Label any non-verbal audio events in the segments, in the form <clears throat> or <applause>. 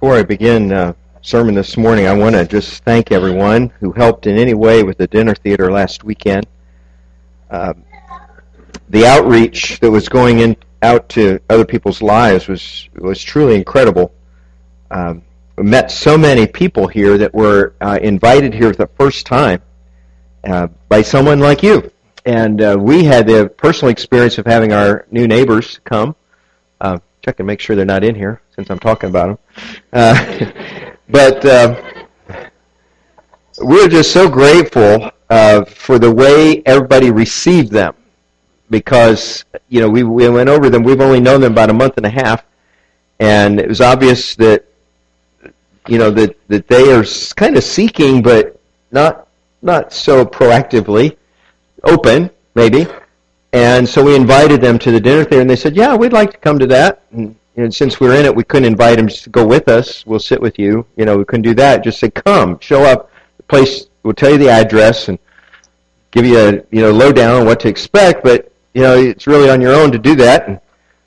Before I begin uh, sermon this morning, I want to just thank everyone who helped in any way with the dinner theater last weekend. Uh, the outreach that was going in out to other people's lives was was truly incredible. Um, we met so many people here that were uh, invited here for the first time uh, by someone like you, and uh, we had the personal experience of having our new neighbors come. Check and make sure they're not in here since I'm talking about them. Uh, <laughs> but uh, we're just so grateful uh, for the way everybody received them because you know we we went over them. We've only known them about a month and a half, and it was obvious that you know that that they are kind of seeking, but not not so proactively open, maybe. And so we invited them to the dinner theater, and they said, "Yeah, we'd like to come to that." And, and since we were in it, we couldn't invite them to go with us. We'll sit with you. You know, we couldn't do that. Just say, "Come, show up." The place will tell you the address and give you a you know lowdown on what to expect. But you know, it's really on your own to do that. And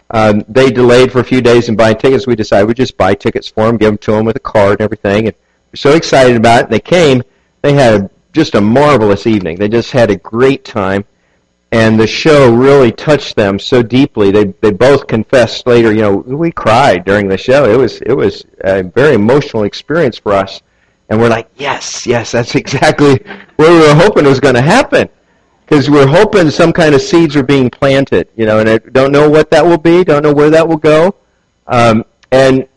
um, they delayed for a few days in buying tickets. We decided we'd just buy tickets for them, give them to them with a card and everything. And we're so excited about it. They came. They had just a marvelous evening. They just had a great time and the show really touched them so deeply. They they both confessed later, you know, we cried during the show. It was it was a very emotional experience for us, and we're like, yes, yes, that's <laughs> exactly what we were hoping was going to happen, because we're hoping some kind of seeds are being planted, you know, and I don't know what that will be, don't know where that will go, um, and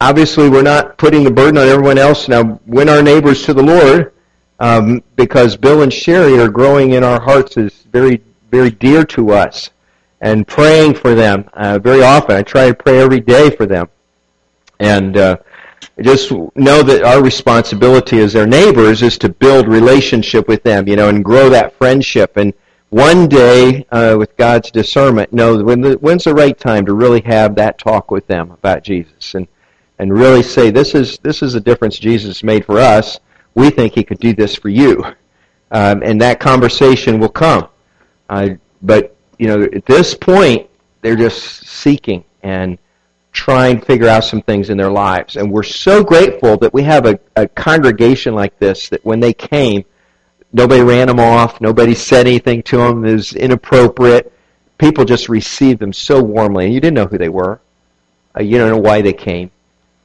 obviously we're not putting the burden on everyone else. Now, win our neighbors to the Lord. Um, because Bill and Sherry are growing in our hearts as very very dear to us and praying for them uh, very often. I try to pray every day for them. And uh, just know that our responsibility as their neighbors is to build relationship with them, you know, and grow that friendship. And one day, uh, with God's discernment, know when the, when's the right time to really have that talk with them about Jesus and and really say this is this is a difference Jesus made for us. We think He could do this for you, um, and that conversation will come. Uh, but you know, at this point, they're just seeking and trying to figure out some things in their lives. And we're so grateful that we have a, a congregation like this that when they came, nobody ran them off, nobody said anything to them that was inappropriate. People just received them so warmly. And you didn't know who they were. Uh, you don't know why they came.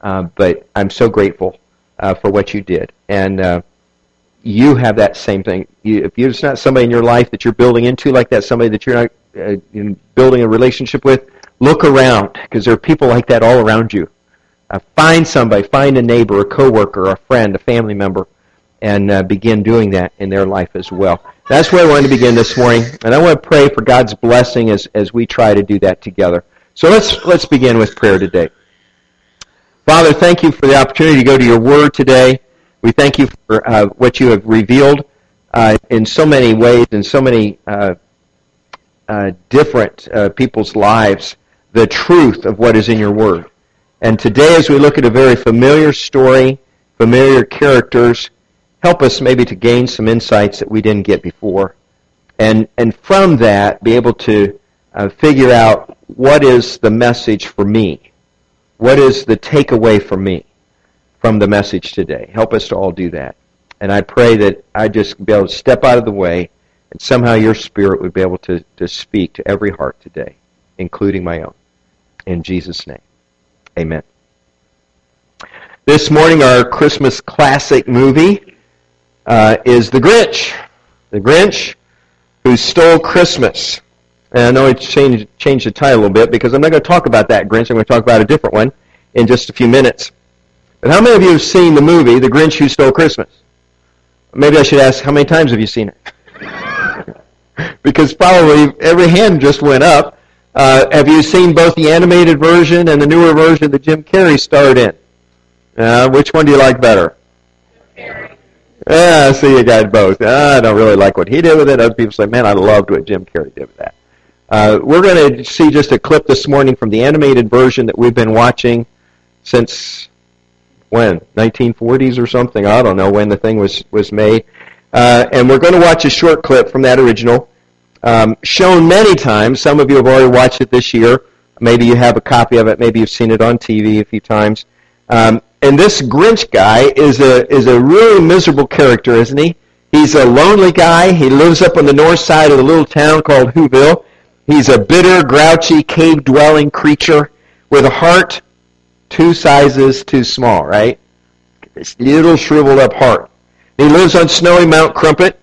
Uh, but I'm so grateful uh, for what you did. And uh, you have that same thing. You, if it's not somebody in your life that you're building into like that, somebody that you're not uh, building a relationship with, look around because there are people like that all around you. Uh, find somebody, find a neighbor, a coworker, a friend, a family member, and uh, begin doing that in their life as well. That's where I wanted to begin this morning, and I want to pray for God's blessing as, as we try to do that together. So let's let's begin with prayer today. Father, thank you for the opportunity to go to your Word today. We thank you for uh, what you have revealed uh, in so many ways, in so many uh, uh different uh, people's lives, the truth of what is in your Word. And today, as we look at a very familiar story, familiar characters, help us maybe to gain some insights that we didn't get before. And, and from that, be able to uh, figure out what is the message for me? What is the takeaway for me? From the message today. Help us to all do that. And I pray that I just be able to step out of the way and somehow your spirit would be able to, to speak to every heart today, including my own. In Jesus' name. Amen. This morning, our Christmas classic movie uh, is The Grinch. The Grinch Who Stole Christmas. And I know I changed, changed the title a little bit because I'm not going to talk about that Grinch. I'm going to talk about a different one in just a few minutes. But how many of you have seen the movie The Grinch Who Stole Christmas? Maybe I should ask, how many times have you seen it? <laughs> because probably every hand just went up. Uh, have you seen both the animated version and the newer version that Jim Carrey starred in? Uh, which one do you like better? Yeah, I see you guys both. Uh, I don't really like what he did with it. Other people say, man, I loved what Jim Carrey did with that. Uh, we're going to see just a clip this morning from the animated version that we've been watching since when 1940s or something. I don't know when the thing was was made. Uh, and we're going to watch a short clip from that original, um, shown many times. Some of you have already watched it this year. Maybe you have a copy of it. Maybe you've seen it on TV a few times. Um, and this Grinch guy is a is a really miserable character, isn't he? He's a lonely guy. He lives up on the north side of a little town called Whoville. He's a bitter, grouchy, cave-dwelling creature with a heart two sizes too small, right? This little shriveled up heart. He lives on snowy Mount Crumpit,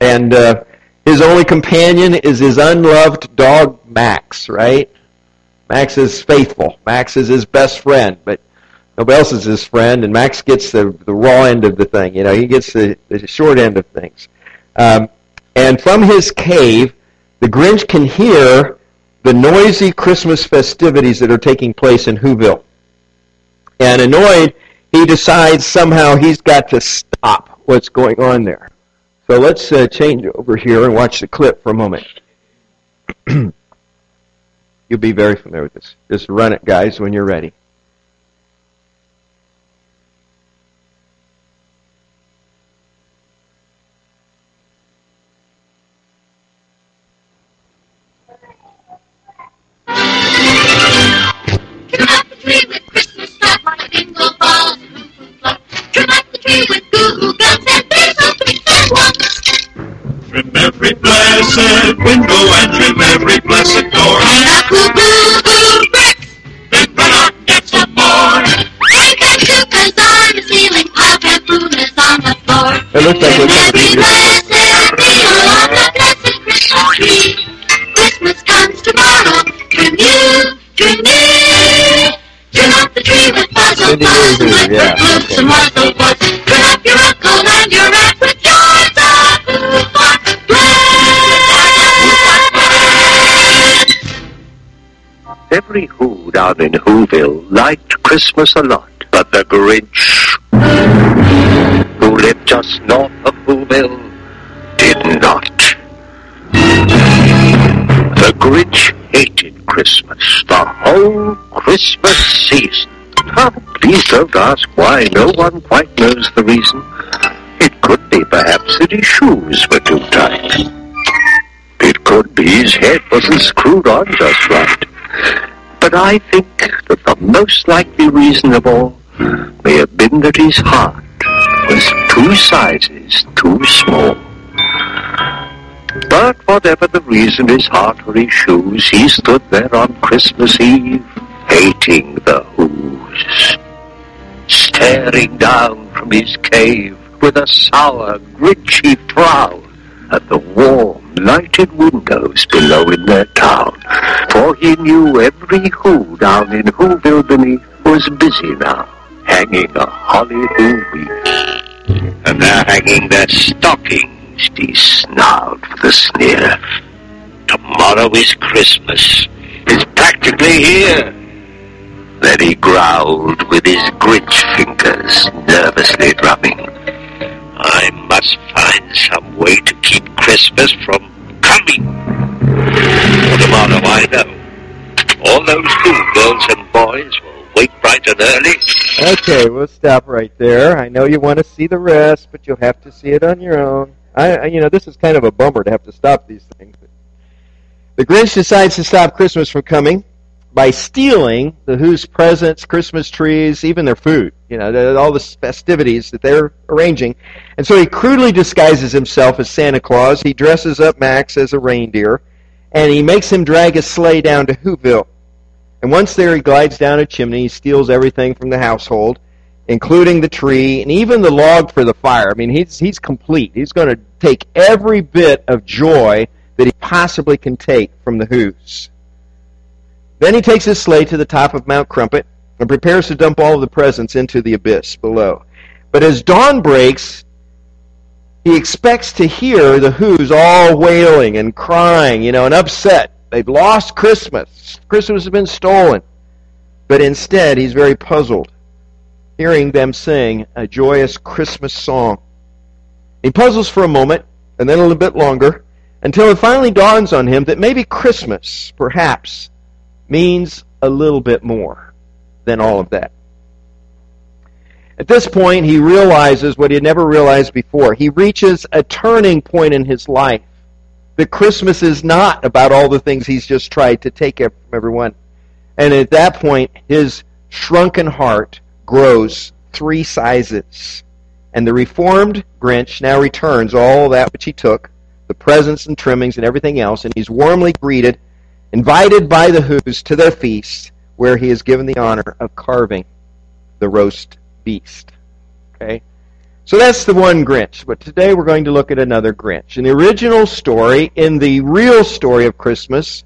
and uh, his only companion is his unloved dog Max, right? Max is faithful. Max is his best friend, but nobody else is his friend, and Max gets the, the raw end of the thing. You know, he gets the, the short end of things. Um, and from his cave, the Grinch can hear the noisy Christmas festivities that are taking place in Whoville. And annoyed, he decides somehow he's got to stop what's going on there. So let's uh, change over here and watch the clip for a moment. <clears throat> You'll be very familiar with this. Just run it, guys, when you're ready. It looks like And it's every pretty blessed meal on the blessed Christmas tree. Christmas comes tomorrow. Trim you, trim me. Trim up the tree with puzzle Cindy puzzles Lou and Who, yeah, groups okay. and muzzle butts. Trim up your uncle and your aunt with joys of hoopla Every Who down in Whoville liked Christmas a lot, but the Grinch, who lived just north of Whoville, did not. The Grinch hated Christmas, the whole Christmas season. Please don't ask why. No one quite knows the reason. It could be perhaps that his shoes were too tight. It could be his head wasn't screwed on just right. But I think that the most likely reason of all may have been that his heart was two sizes too small. But whatever the reason, his heart or his shoes, he stood there on Christmas Eve, hating the Who's, staring down from his cave with a sour, grinchy frown at the warm, lighted windows below in their town. For he knew every Who down in Whoville beneath was busy now, hanging a holly wreath. And they're hanging their stockings, he snarled with a sneer. Tomorrow is Christmas. It's practically here. Then he growled with his Grinch fingers, nervously drumming. I must find some way to keep Christmas from coming. For tomorrow I know. All those school girls and boys will wake bright and early. Okay, we'll stop right there. I know you want to see the rest, but you'll have to see it on your own. I, I you know, this is kind of a bummer to have to stop these things. The Grinch decides to stop Christmas from coming by stealing the Who's presents, Christmas trees, even their food. You know, all the festivities that they're arranging. And so he crudely disguises himself as Santa Claus. He dresses up Max as a reindeer, and he makes him drag a sleigh down to Whoville. And once there, he glides down a chimney, he steals everything from the household, including the tree and even the log for the fire. I mean, he's he's complete. He's going to take every bit of joy that he possibly can take from the Who's. Then he takes his sleigh to the top of Mount Crumpit and prepares to dump all of the presents into the abyss below. But as dawn breaks, he expects to hear the Who's all wailing and crying, you know, and upset. They've lost Christmas. Christmas has been stolen. But instead, he's very puzzled, hearing them sing a joyous Christmas song. He puzzles for a moment, and then a little bit longer, until it finally dawns on him that maybe Christmas, perhaps, means a little bit more than all of that. At this point, he realizes what he had never realized before. He reaches a turning point in his life. That Christmas is not about all the things he's just tried to take from everyone. And at that point, his shrunken heart grows three sizes. And the reformed Grinch now returns all that which he took, the presents and trimmings and everything else, and he's warmly greeted, invited by the Who's to their feast, where he is given the honor of carving the roast beast. Okay? So that's the one Grinch. But today we're going to look at another Grinch. In the original story, in the real story of Christmas,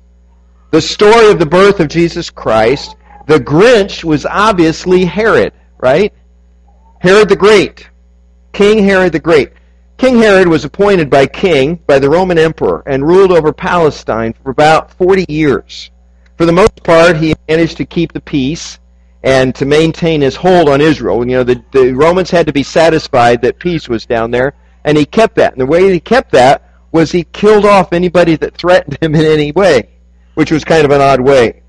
the story of the birth of Jesus Christ, the Grinch was obviously Herod, right? Herod the Great. King Herod the Great. King Herod was appointed by king, by the Roman emperor, and ruled over Palestine for about 40 years. For the most part, he managed to keep the peace and to maintain his hold on Israel. You know, the, the Romans had to be satisfied that peace was down there, and he kept that. And the way he kept that was he killed off anybody that threatened him in any way, which was kind of an odd way.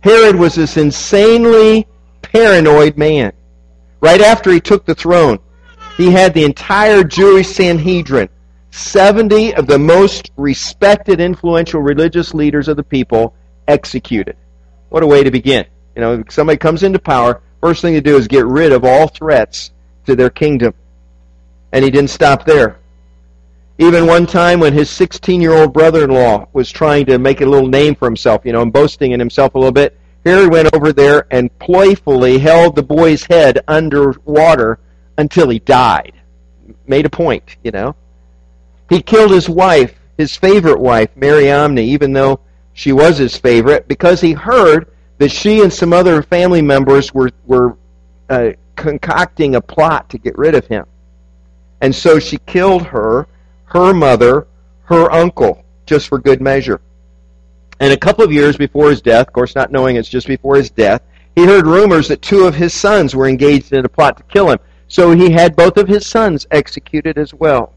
Herod was this insanely paranoid man. Right after he took the throne, he had the entire Jewish Sanhedrin, 70 of the most respected, influential religious leaders of the people, executed. What a way to begin. You know, somebody comes into power, first thing to do is get rid of all threats to their kingdom. And he didn't stop there. Even one time when his 16 year old brother in law was trying to make a little name for himself, you know, and boasting in himself a little bit, Herod went over there and playfully held the boy's head under water until he died. Made a point, you know. He killed his wife, his favorite wife, Mariamne, even though she was his favorite, because he heard that she and some other family members were, were uh, concocting a plot to get rid of him. And so she killed her, her mother, her uncle, just for good measure. And a couple of years before his death, of course, not knowing it's just before his death, he heard rumors that two of his sons were engaged in a plot to kill him. So he had both of his sons executed as well.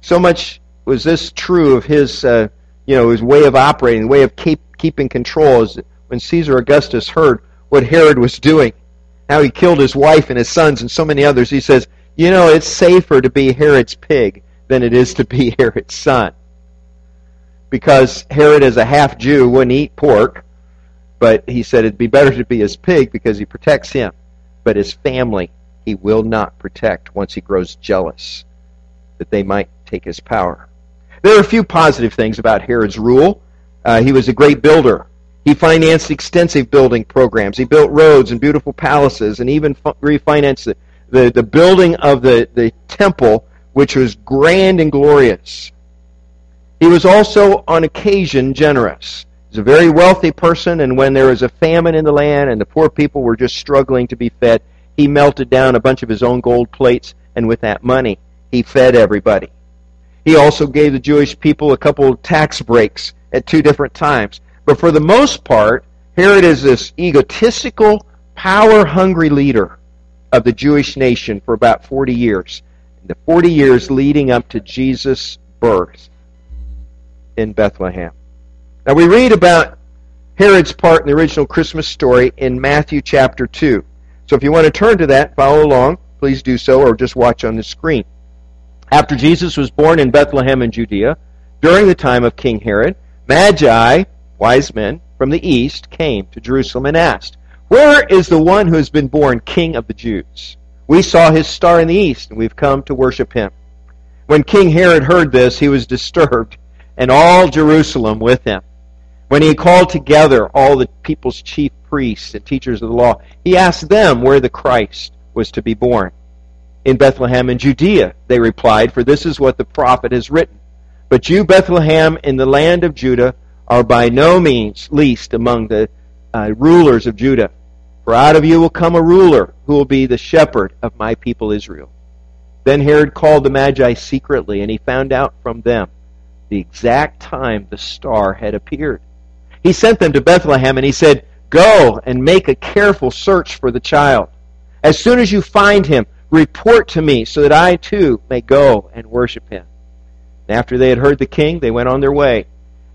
So much was this true of his, uh, you know, his way of operating, way of keep, keeping control. Is when Caesar Augustus heard what Herod was doing, how he killed his wife and his sons and so many others, he says, you know, it's safer to be Herod's pig than it is to be <laughs> Herod's son. Because Herod, as a half Jew, wouldn't eat pork, but he said it'd be better to be his pig because he protects him. But his family he will not protect once he grows jealous that they might take his power. There are a few positive things about Herod's rule. Uh, he was a great builder. He financed extensive building programs. He built roads and beautiful palaces and even refinanced the, the, the building of the, the temple, which was grand and glorious. He was also, on occasion, generous. He was a very wealthy person, and when there was a famine in the land and the poor people were just struggling to be fed, he melted down a bunch of his own gold plates, and with that money, he fed everybody. He also gave the Jewish people a couple of tax breaks at two different times. But for the most part, Herod is this egotistical, power hungry leader of the Jewish nation for about 40 years. The 40 years leading up to Jesus' birth in Bethlehem. Now we read about Herod's part in the original Christmas story in Matthew chapter 2. So if you want to turn to that, follow along, please do so, or just watch on the screen. After Jesus was born in Bethlehem in Judea, during the time of King Herod, Magi, wise men from the east, came to Jerusalem and asked, Where is the one who has been born King of the Jews? We saw his star in the east, and we've come to worship him. When King Herod heard this, he was disturbed, and all Jerusalem with him. When he called together all the people's chief priests and teachers of the law, he asked them where the Christ was to be born. In Bethlehem in Judea, they replied, for this is what the prophet has written. But you, Bethlehem, in the land of Judah, are by no means least among the uh, rulers of Judah. For out of you will come a ruler who will be the shepherd of my people Israel. Then Herod called the Magi secretly, and he found out from them the exact time the star had appeared. He sent them to Bethlehem, and he said, Go and make a careful search for the child. As soon as you find him, report to me so that I too may go and worship him. And after they had heard the king, they went on their way.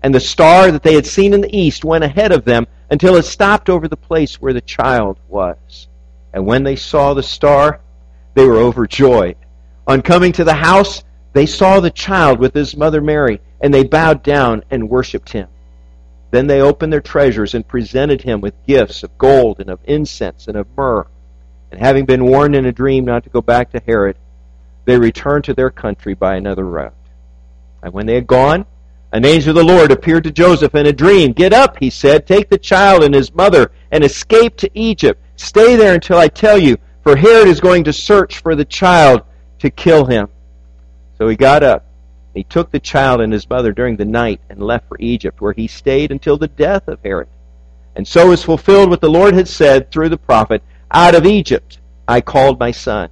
And the star that they had seen in the east went ahead of them until it stopped over the place where the child was. And when they saw the star, they were overjoyed. On coming to the house, they saw the child with his mother Mary, and they bowed down and worshipped him. Then they opened their treasures and presented him with gifts of gold and of incense and of myrrh. And having been warned in a dream not to go back to Herod, they returned to their country by another route. And when they had gone, an angel of the Lord appeared to Joseph in a dream. Get up, he said, take the child and his mother and escape to Egypt. Stay there until I tell you, for Herod is going to search for the child to kill him. So he got up. He took the child and his mother during the night and left for Egypt, where he stayed until the death of Herod. And so was fulfilled what the Lord had said through the prophet, Out of Egypt I called my son.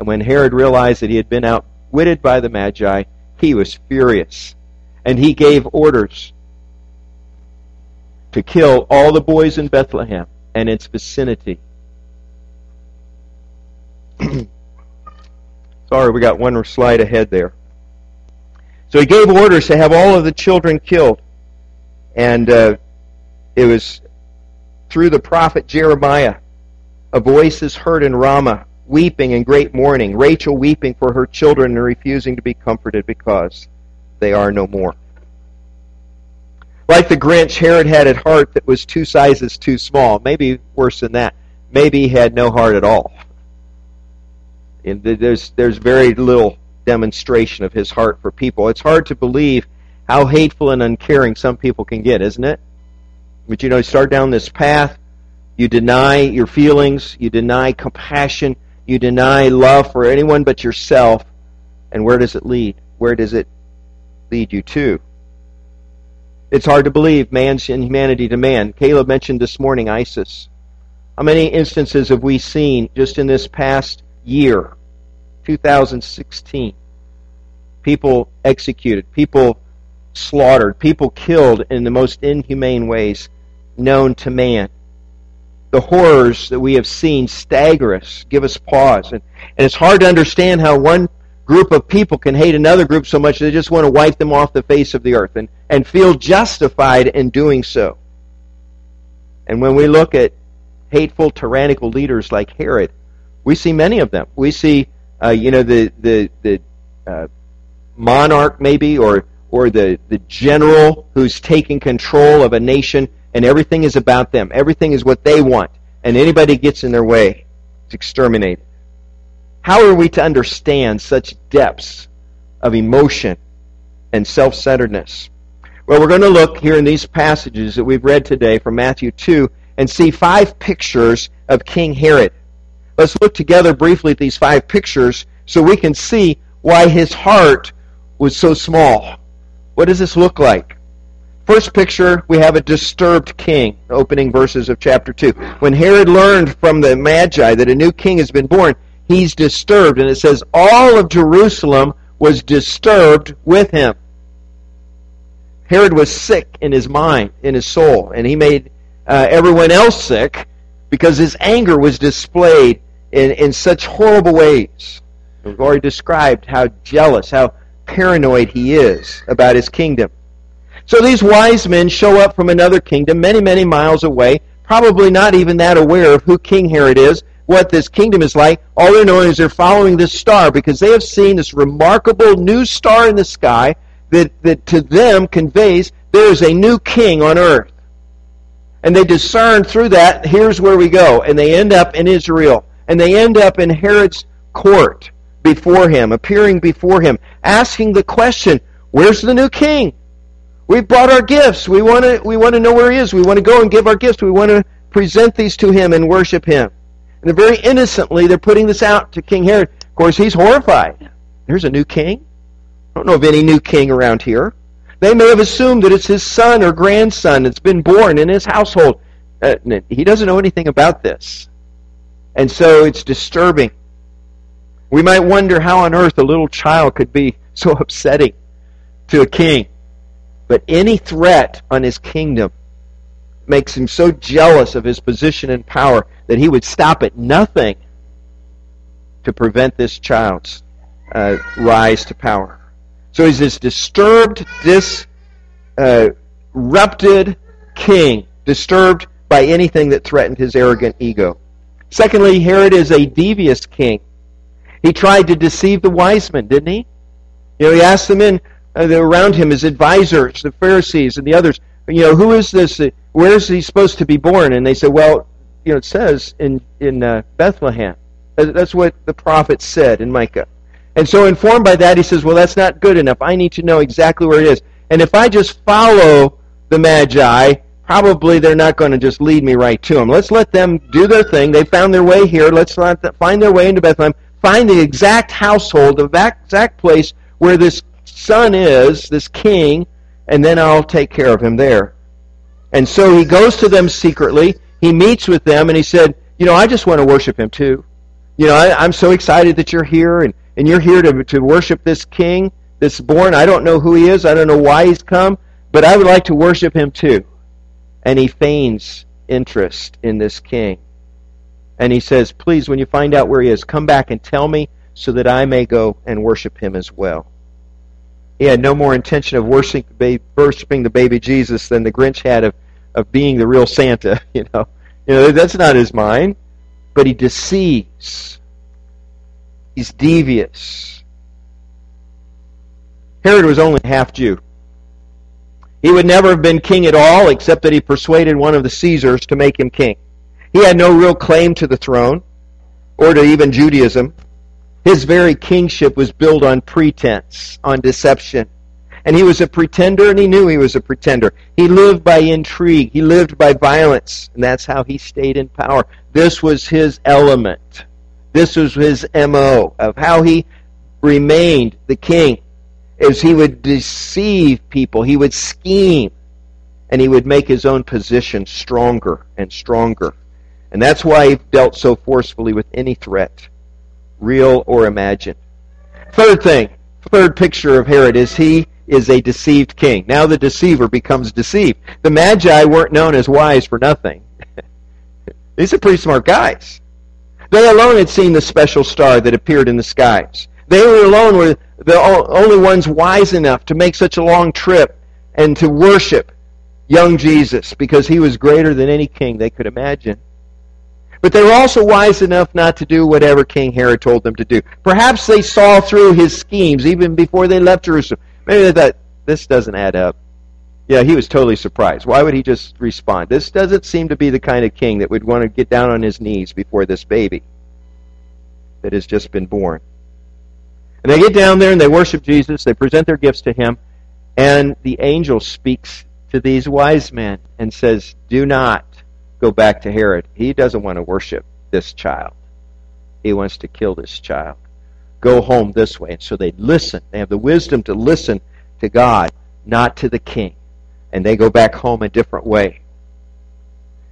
And when Herod realized that he had been outwitted by the Magi, he was furious. And he gave orders to kill all the boys in Bethlehem and its vicinity. <clears throat> Sorry, we got one slide ahead there. So he gave orders to have all of the children killed. And uh, it was through the prophet Jeremiah. A voice is heard in Ramah, weeping in great mourning, Rachel weeping for her children and refusing to be comforted because they are no more. Like the Grinch, Herod had a heart that was two sizes too small. Maybe worse than that. Maybe he had no heart at all. And there's, there's very little demonstration of his heart for people. It's hard to believe how hateful and uncaring some people can get, isn't it? But you know, you start down this path, you deny your feelings, you deny compassion, you deny love for anyone but yourself, and where does it lead? Where does it lead you to? It's hard to believe man's inhumanity to man. Caleb mentioned this morning ISIS. How many instances have we seen just in this past year, 2016? People executed, people slaughtered, people killed in the most inhumane ways known to man. The horrors that we have seen stagger us, give us pause. And, and it's hard to understand how one group of people can hate another group so much they just want to wipe them off the face of the earth and, and feel justified in doing so. And when we look at hateful, tyrannical leaders like Herod, we see many of them. We see, uh, you know, the the the uh, monarch maybe, or or the the general who's taking control of a nation, and everything is about them. Everything is what they want, and anybody gets in their way, it's exterminated. How are we to understand such depths of emotion and self centeredness? Well, we're going to look here in these passages that we've read today from Matthew 2 and see five pictures of King Herod. Let's look together briefly at these five pictures so we can see why his heart was so small. What does this look like? First picture, we have a disturbed king, opening verses of chapter 2. When Herod learned from the Magi that a new king has been born, he's disturbed. And it says, all of Jerusalem was disturbed with him. Herod was sick in his mind, in his soul, and he made uh, everyone else sick because his anger was displayed in, in such horrible ways. We've already described how jealous, how paranoid he is about his kingdom. So these wise men show up from another kingdom many, many miles away, probably not even that aware of who King Herod is, what this kingdom is like. All they're knowing is they're following this star because they have seen this remarkable new star in the sky that, that to them conveys there is a new king on earth. And they discern through that, here's where we go. And they end up in Israel. And they end up in Herod's court before him, appearing before him, asking the question, where's the new king? We've brought our gifts. We want to we want to know where he is. We want to go and give our gifts. We want to present these to him and worship him. And they're very innocently, they're putting this out to King Herod. Of course, he's horrified. There's a new king. I don't know of any new king around here. They may have assumed that it's his son or grandson that's been born in his household. Uh, he doesn't know anything about this. And so it's disturbing. We might wonder how on earth a little child could be so <laughs> upsetting to a king. But any threat on his kingdom makes him so jealous of his position and power that he would stop at nothing to prevent this child's uh, rise to power. So he's this disturbed, disrupted uh, king, disturbed by anything that threatened his arrogant ego. Secondly, Herod is a devious king. He tried to deceive the wise men, didn't he? You know, he asked them in uh, around him, his advisors, the Pharisees and the others, you know, who is this? Where is he supposed to be born? And they said, well, you know, it says in in uh, Bethlehem. That's what the prophet said in Micah. And so, informed by that, he says, well, that's not good enough. I need to know exactly where it is. And if I just follow the Magi, probably they're not going to just lead me right to him. Let's let them do their thing. They found their way here. Let's let them find their way into Bethlehem. Find the exact household, the exact place where this son is, this king, and then I'll take care of him there. And so he goes to them secretly. He meets with them, and he said, You know, I just want to worship him too. You know, I, am so excited that you're here, and, and you're here to, to worship this king that's born. I don't know who he is. I don't know why he's come, but I would like to worship him too. And he feigns interest in this king. And he says, Please, when you find out where he is, come back and tell me so that I may go and worship him as well. He had no more intention of worshiping the baby Jesus than the Grinch had of, of being the real Santa. <laughs> You know, you know that's not his mind. But he deceives. He's devious. Herod was only half Jew. He would never have been king at all, except that he persuaded one of the Caesars to make him king. He had no real claim to the throne or to even Judaism. His very kingship was built on pretense, on deception. And he was a pretender, and he knew he was a pretender. He lived by intrigue. He lived by violence, and that's how he stayed in power. This was his element. This was his MO of how he remained the king. As he would deceive people, he would scheme, and he would make his own position stronger and stronger. And that's why he dealt so forcefully with any threat real or imagined. Third thing, third picture of Herod is he is a deceived king. Now the deceiver becomes deceived. The Magi weren't known as wise for nothing. <laughs> These are pretty smart guys. They alone had seen the special star that appeared in the skies. They were alone were the only ones wise enough to make such a long trip and to worship young Jesus because he was greater than any king they could imagine. But they were also wise enough not to do whatever King Herod told them to do. Perhaps they saw through his schemes even before they left Jerusalem. Maybe thought, this doesn't add up. Yeah, he was totally surprised. Why would he just respond? This doesn't seem to be the kind of king that would want to get down on his knees before this baby that has just been born. And they get down there and they worship Jesus. They present their gifts to him. And the angel speaks to these wise men and says, Do not go back to Herod. He doesn't want to worship this child. He wants to kill this child. Go home this way. And so they listen. They have the wisdom to listen to God, not to the king. And they go back home a different way.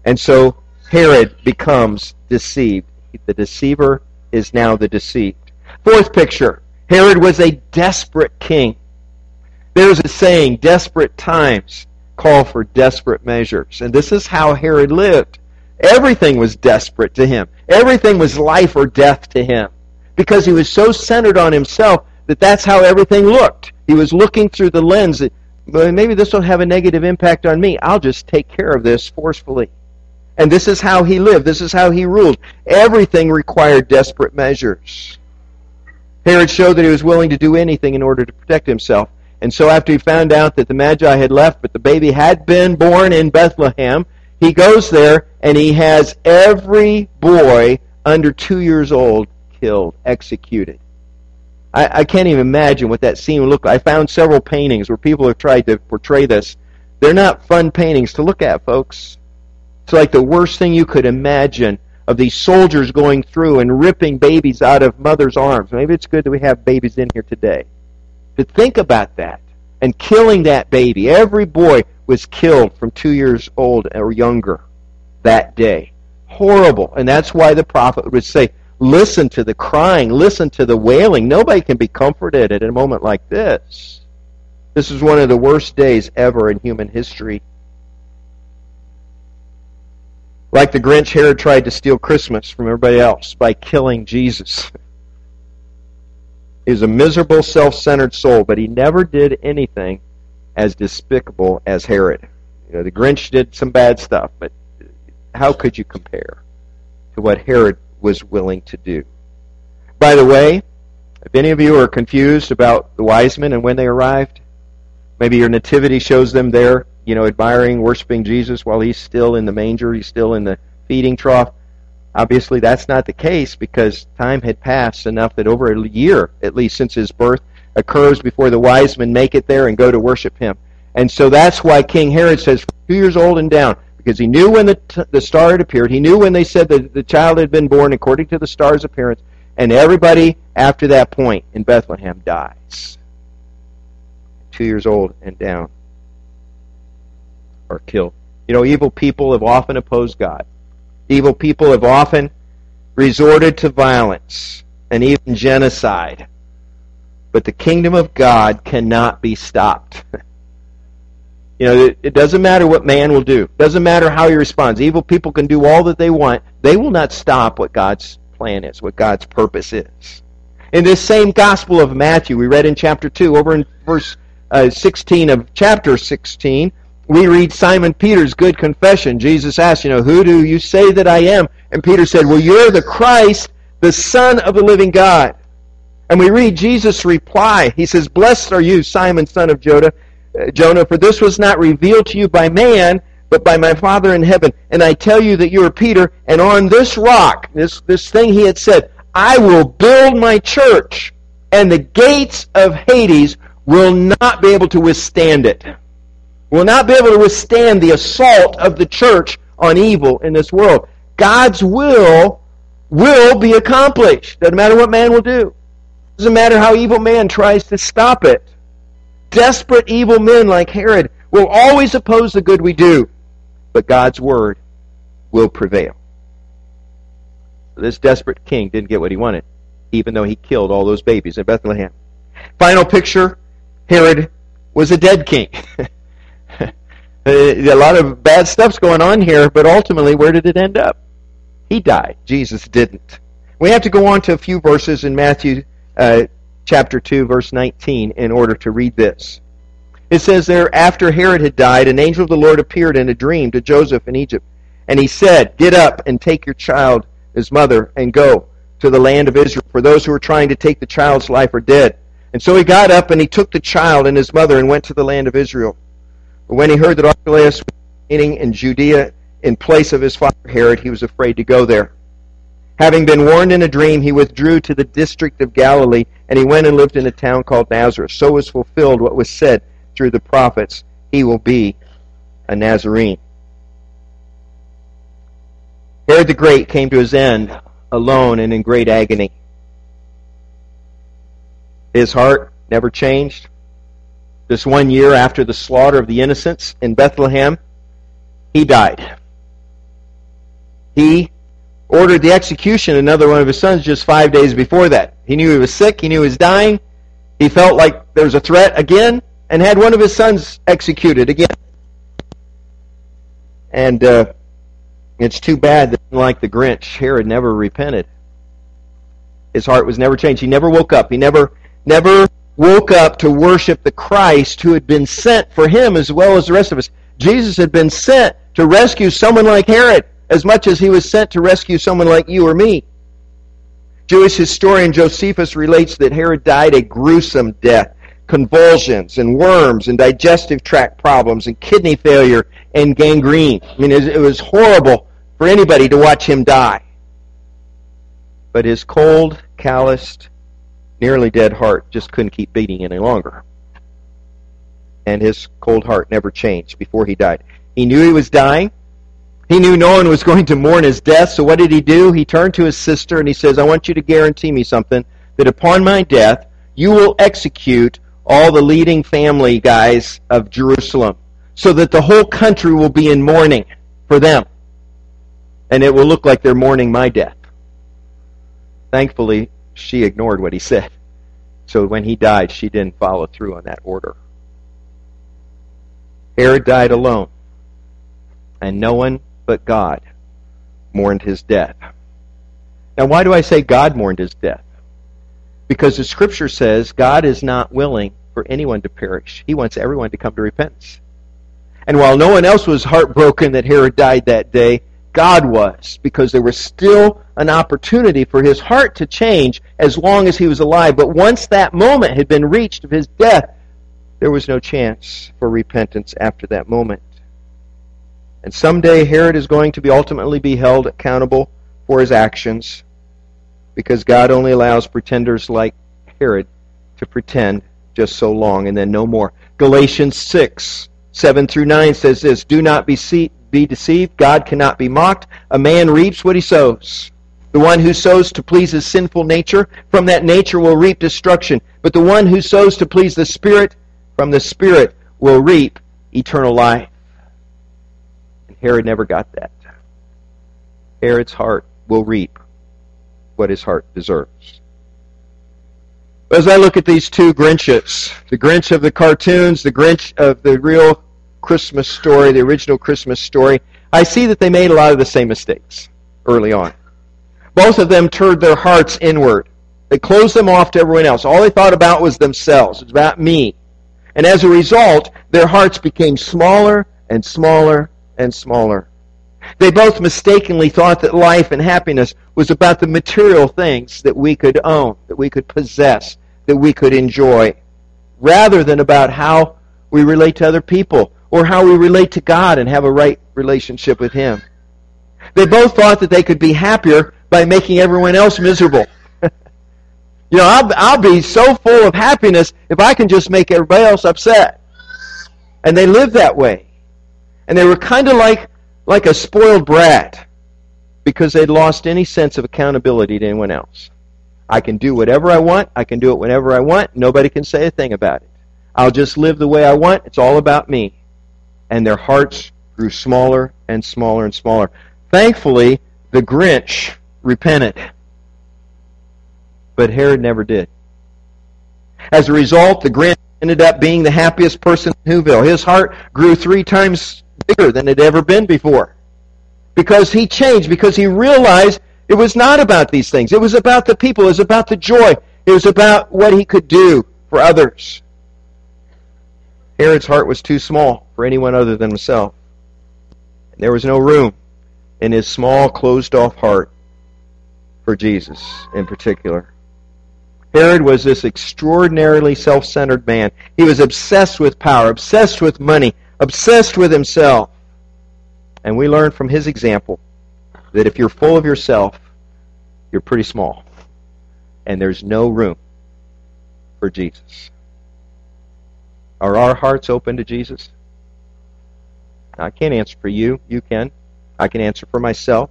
And so Herod becomes deceived. The deceiver is now the deceived. Fourth picture Herod was a desperate king. There's a saying, desperate times call for desperate measures. And this is how Herod lived. Everything was desperate to him. Everything was life or death to him. Because he was so centered on himself that that's how everything looked. He was looking through the lens that maybe this will have a negative impact on me. I'll just take care of this forcefully. And this is how he lived. This is how he ruled. Everything required desperate measures. Herod showed that he was willing to do anything in order to protect himself. And so after he found out that the Magi had left, but the baby had been born in Bethlehem, he goes there and he has every boy under two years old killed, executed. I, I can't even imagine what that scene would look like. I found several paintings where people have tried to portray this. They're not fun paintings to look at, folks. It's like the worst thing you could imagine of these soldiers going through and ripping babies out of mothers' arms. Maybe it's good that we have babies in here today to think about that and killing that baby. Every boy was killed from two years old or younger that day. Horrible. And that's why the prophet would say, listen to the crying, listen to the wailing. Nobody can be comforted at a moment like this. This is one of the worst days ever in human history. Like the Grinch, Herod tried to steal Christmas from everybody else by killing Jesus. He was a miserable, self centered soul, but he never did anything as despicable as Herod. You know, the Grinch did some bad stuff, but how could you compare to what Herod was willing to do? By the way, if any of you are confused about the wise men and when they arrived, maybe your nativity shows them there you know, admiring, worshiping Jesus while he's still in the manger, he's still in the feeding trough. Obviously, that's not the case because time had passed enough that over a year, at least since his birth, occurs before the wise men make it there and go to worship him. And so that's why King Herod says, two years old and down, because he knew when the, t- the star had appeared. He knew when they said that the child had been born according to the star's appearance. And everybody after that point in Bethlehem dies. Two years old and down are killed. You know, evil people have often opposed God. Evil people have often resorted to violence and even genocide. But the kingdom of God cannot be stopped. <laughs> you know, it, it, doesn't matter what man will do. It doesn't matter how he responds. Evil people can do all that they want. They will not stop what God's plan is, what God's purpose is. In this same Gospel of Matthew, we read in chapter 2, over in verse uh, 16 of chapter 16, we read Simon Peter's good confession. Jesus asked, you know, who do you say that I am? And Peter said, well, you're the Christ, the Son of the living God. And we read Jesus' reply. He says, Blessed are you, Simon, son of Jonah, uh, Uh, Jonah, for this was not revealed to you by man, but by my Father in heaven. And I tell you that you are Peter, and on this rock, this, this thing he had said, I will build my church, and the gates of Hades will not be able to withstand it will not be able to withstand the assault of the church on evil in this world. God's will will be accomplished. Doesn't matter what man will do. Doesn't matter how evil man tries to stop it. Desperate evil men like Herod will always oppose the good we do, but God's word will prevail. This desperate king didn't get what he wanted, even though he killed all those babies in Bethlehem. Final picture Herod was a dead king. <laughs> A lot of bad stuff's going on here, but ultimately, where did it end up? He died. Jesus didn't. We have to go on to a few verses in Matthew uh, chapter 2, verse 19, in order to read this. It says there, after Herod had died, an angel of the Lord appeared in a dream to Joseph in Egypt. And he said, Get up and take your child, his mother, and go to the land of Israel, for those who are trying to take the child's life are dead. And so he got up and he took the child and his mother and went to the land of Israel. But when he heard that Archelaus was reigning in Judea in place of his father Herod, he was afraid to go there. Having been warned in a dream, he withdrew to the district of Galilee, and he went and lived in a town called Nazareth. So was fulfilled what was said through the prophets he will be a Nazarene. Herod the Great came to his end alone and in great agony. His heart never changed. This one year after the slaughter of the innocents in Bethlehem, he died. He ordered the execution of another one of his sons just five days before that. He knew he was sick, he knew he was dying, he felt like there was a threat again, and had one of his sons executed again. And uh, it's too bad that, like the Grinch, Herod never repented. His heart was never changed. He never woke up. He never, never woke up to worship the Christ who had been sent for him as well as the rest of us. Jesus had been sent to rescue someone like Herod as much as he was sent to rescue someone like you or me. Jewish historian Josephus relates that Herod died a gruesome death. Convulsions and worms and digestive tract problems and kidney failure and gangrene. I mean, it was horrible for anybody to watch him die. But his cold, calloused, nearly dead heart just couldn't keep beating any longer. And his cold heart never changed before he died. He knew he was dying. He knew no one was going to mourn his death, so what did he do? He turned to his sister and he says, I want you to guarantee me something, that upon my death, you will execute all the leading family guys of Jerusalem, so that the whole country will be in mourning for them. And it will look like they're mourning my death. Thankfully, she ignored what he said. So when he died, she didn't follow through on that order. Herod died alone, and no one but God mourned his death. Now, why do I say God mourned his death? Because the scripture says God is not willing for anyone to perish. He wants everyone to come to repentance. And while no one else was heartbroken that Herod died that day, God was, because there was still an opportunity for his heart to change as long as he was alive. But once that moment had been reached of his death, there was no chance for repentance after that moment. And someday Herod is going to be ultimately be held accountable for his actions because God only allows pretenders like Herod to pretend just so long and then no more. Galatians 6, 7 through 9 says this Do not be, see- be deceived. God cannot be mocked. A man reaps what he sows. The one who sows to please his sinful nature, from that nature will reap destruction. But the one who sows to please the Spirit, from the Spirit will reap eternal life. Herod never got that. Herod's heart will reap what his heart deserves. As I look at these two Grinches, the Grinch of the cartoons, the Grinch of the real Christmas story, the original Christmas story, I see that they made a lot of the same mistakes early on. Both of them turned their hearts inward. They closed them off to everyone else. All they thought about was themselves. It was about me. And as a result, their hearts became smaller and smaller and smaller. They both mistakenly thought that life and happiness was about the material things that we could own, that we could possess, that we could enjoy, rather than about how we relate to other people or how we relate to God and have a right relationship with Him. They both thought that they could be happier by making everyone else miserable. <laughs> you know, I'll, I'll be so full of happiness if I can just make everybody else upset. And they lived that way. And they were kind of like, like a spoiled brat because they'd lost any sense of accountability to anyone else. I can do whatever I want. I can do it whenever I want. Nobody can say a thing about it. I'll just live the way I want. It's all about me. And their hearts grew smaller and smaller and smaller. Thankfully, the Grinch repented. But Herod never did. As a result, the Grinch ended up being the happiest person in Whoville. His heart grew three times bigger than it had ever been before. Because he changed, because he realized it was not about these things. It was about the people. It was about the joy. It was about what he could do for others. Herod's heart was too small for anyone other than himself. And there was no room in his small, closed off heart for Jesus in particular. Herod was this extraordinarily self centered man. He was obsessed with power, obsessed with money, obsessed with himself. And we learn from his example that if you're full of yourself, you're pretty small. And there's no room for Jesus. Are our hearts open to Jesus? I can't answer for you. You can. I can answer for myself.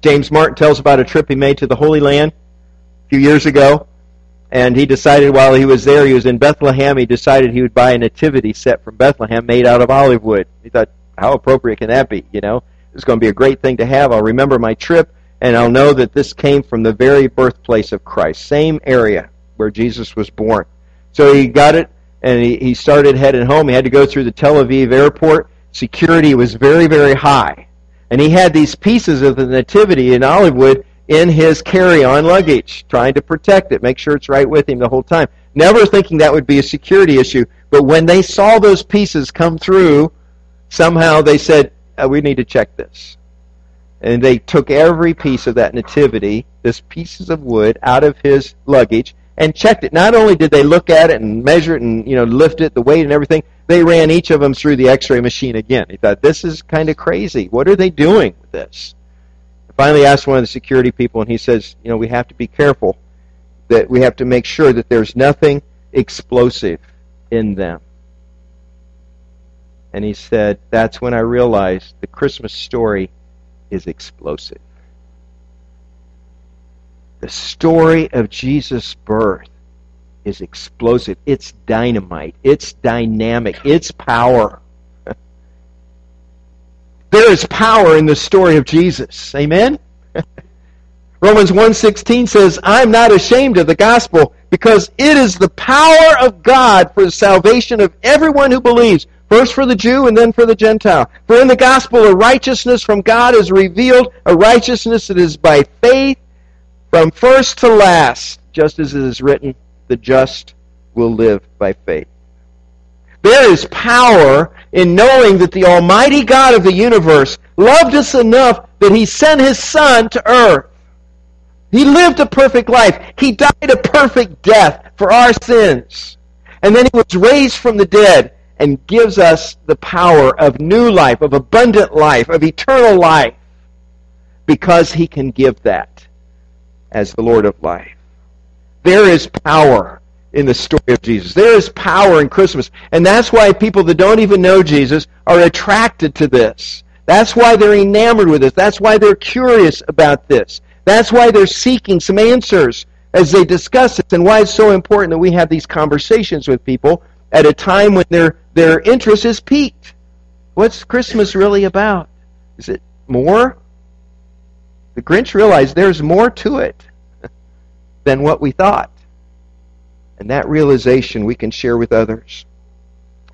James Martin tells about a trip he made to the Holy Land a few years ago. And he decided while he was there, he was in Bethlehem, he decided he would buy a nativity set from Bethlehem made out of olive wood. He thought, how appropriate can that be? You know, it's going to be a great thing to have. I'll remember my trip, and I'll know that this came from the very birthplace of Christ, same area where Jesus was born. So he got it, and he, he started heading home. He had to go through the Tel Aviv airport. Security was very, very high. And he had these pieces of the nativity in olive wood in his carry-on luggage, trying to protect it, make sure it's right with him the whole time. Never thinking that would be a security issue. But when they saw those pieces come through, somehow they said, oh, we need to check this. And they took every piece of that nativity, this pieces of wood, out of his luggage and checked it. Not only did they look at it and measure it and you know lift it, the weight and everything, they ran each of them through the X-ray machine again. He thought, this is kind of crazy. What are they doing with this? Finally asked one of the security people, and he says, you know, we have to be careful that we have to make sure that there's nothing explosive in them. And he said, that's when I realized the Christmas story is explosive. The story of Jesus' birth is explosive. It's dynamite. It's dynamic. It's power. There is power in the story of Jesus. Amen? <laughs> Romans 1:16 says, "I'm not ashamed of the gospel because it is the power of God for the salvation of everyone who believes, first for the Jew and then for the Gentile. For in the gospel a righteousness from God is revealed, a righteousness that is by faith from first to last, just as it is written, the just will live by faith. There is power in knowing that the Almighty God of the universe loved us enough that He sent His Son to earth. He lived a perfect life. He died a perfect death for our sins. And then he was raised from the dead and gives us the power of new life, of abundant life, of eternal life, because he can give that as the Lord of life. There is power in the story of Jesus. There is power in Christmas. And that's why people that don't even know Jesus are attracted to this. That's why they're enamored with this. That's why they're curious about this. That's why they're seeking some answers as they discuss it and why it's so important that we have these conversations with people at a time when their, their interest is peaked. What's Christmas really about? Is it more? The Grinch realized there's more to it <laughs> than what we thought. And that realization we can share with others.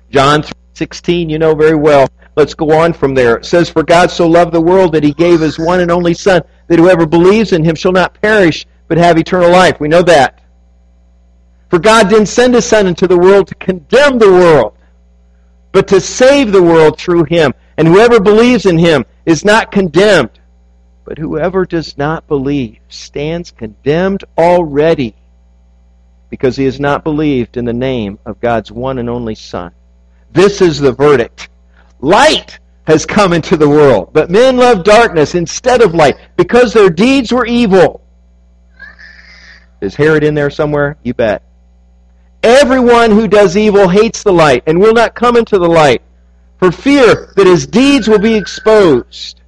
John 16, you know very well. Let's go on from there. It says, For God so loved the world that he gave his one and only Son, that whoever believes in him shall not perish, but have eternal life. We know that. For God didn't send his Son into the world to condemn the world, but to save the world through him. And whoever believes in him is not condemned, but whoever does not believe stands condemned already, because he has not believed in the name of God's one and only Son. This is the verdict. Light has come into the world, but men love darkness instead of light because their deeds were evil. Is Herod in there somewhere? You bet. Everyone who does evil hates the light and will not come into the light for fear that his deeds will be exposed.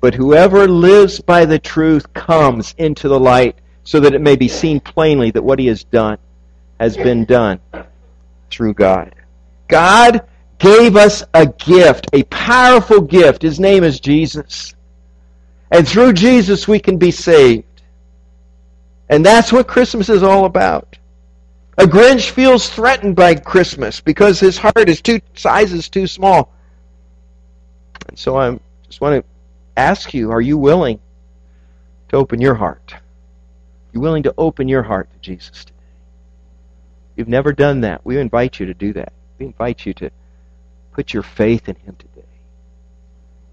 But whoever lives by the truth comes into the light so that it may be seen plainly that what he has done has been done through God. God gave us a gift, a powerful gift. His name is Jesus. And through Jesus we can be saved. And that's what Christmas is all about. A Grinch feels threatened by Christmas because his heart is two sizes too small. And so I just want to ask you, are you willing to open your heart? You willing to open your heart to Jesus today? You've never done that, we invite you to do that. We invite you to put your faith in him today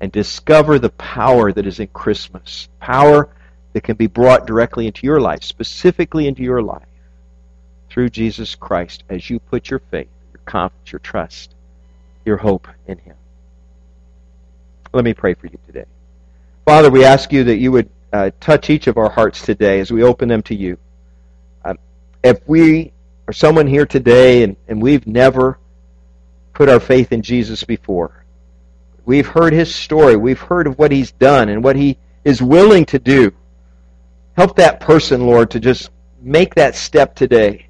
and discover the power that is in Christmas. Power that can be brought directly into your life, specifically into your life, through Jesus Christ as you put your faith, your confidence, your trust, your hope in him. Let me pray for you today. Father, we ask you that you would uh, touch each of our hearts today as we open them to you. Um, if we are someone here today and, and we've never put our faith in Jesus before. We've heard his story. We've heard of what he's done and what he is willing to do. Help that person, Lord, to just make that step today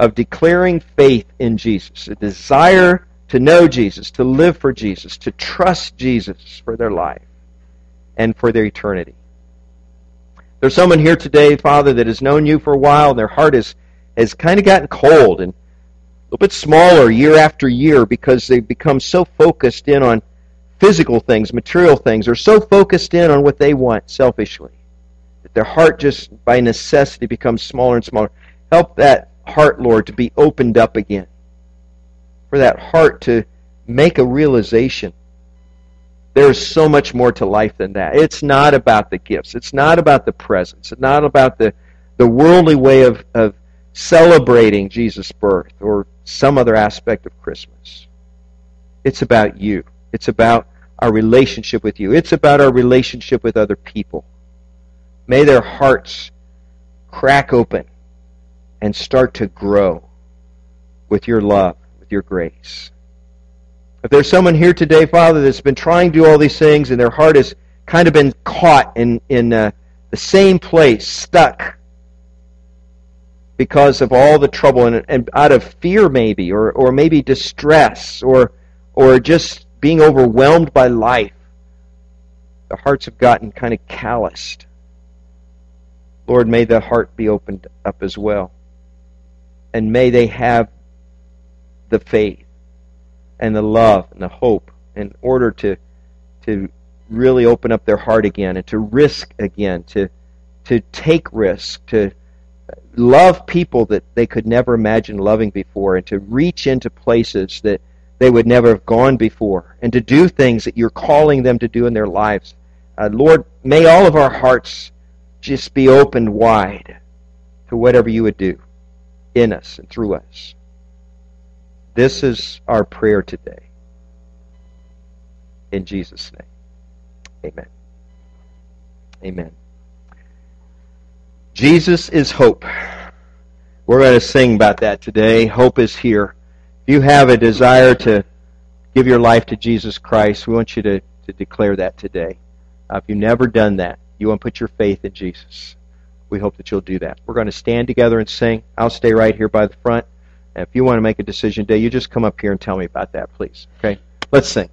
of declaring faith in Jesus, a desire to know Jesus, to live for Jesus, to trust Jesus for their life and for their eternity. There's someone here today, Father, that has known you for a while and their heart is, has kind of gotten cold and a little bit smaller year after year because they've become so focused in on physical things, material things, or so focused in on what they want selfishly that their heart just by necessity becomes smaller and smaller. Help that heart, Lord, to be opened up again. For that heart to make a realization. There's so much more to life than that. It's not about the gifts. It's not about the presents. It's not about the, the worldly way of, of celebrating Jesus' birth or some other aspect of Christmas. It's about you. It's about our relationship with you. It's about our relationship with other people. May their hearts crack open and start to grow with your love, with your grace. If there's someone here today, Father, that's been trying to do all these things and their heart has kind of been caught in, in uh, the same place, stuck, because of all the trouble and, and out of fear maybe or, or maybe distress or or just being overwhelmed by life the hearts have gotten kind of calloused. Lord may the heart be opened up as well. And may they have the faith and the love and the hope in order to to really open up their heart again and to risk again to to take risk to love people that they could never imagine loving before and to reach into places that they would never have gone before and to do things that you're calling them to do in their lives. Uh, Lord, may all of our hearts just be opened wide to whatever you would do in us and through us. This is our prayer today. In Jesus' name. Amen. Amen. Jesus is hope. We're going to sing about that today. Hope is here. If you have a desire to give your life to Jesus Christ, we want you to, to declare that today. Uh, if you've never done that, you want to put your faith in Jesus. We hope that you'll do that. We're going to stand together and sing. I'll stay right here by the front. And if you want to make a decision today, you just come up here and tell me about that, please. Okay? Let's sing.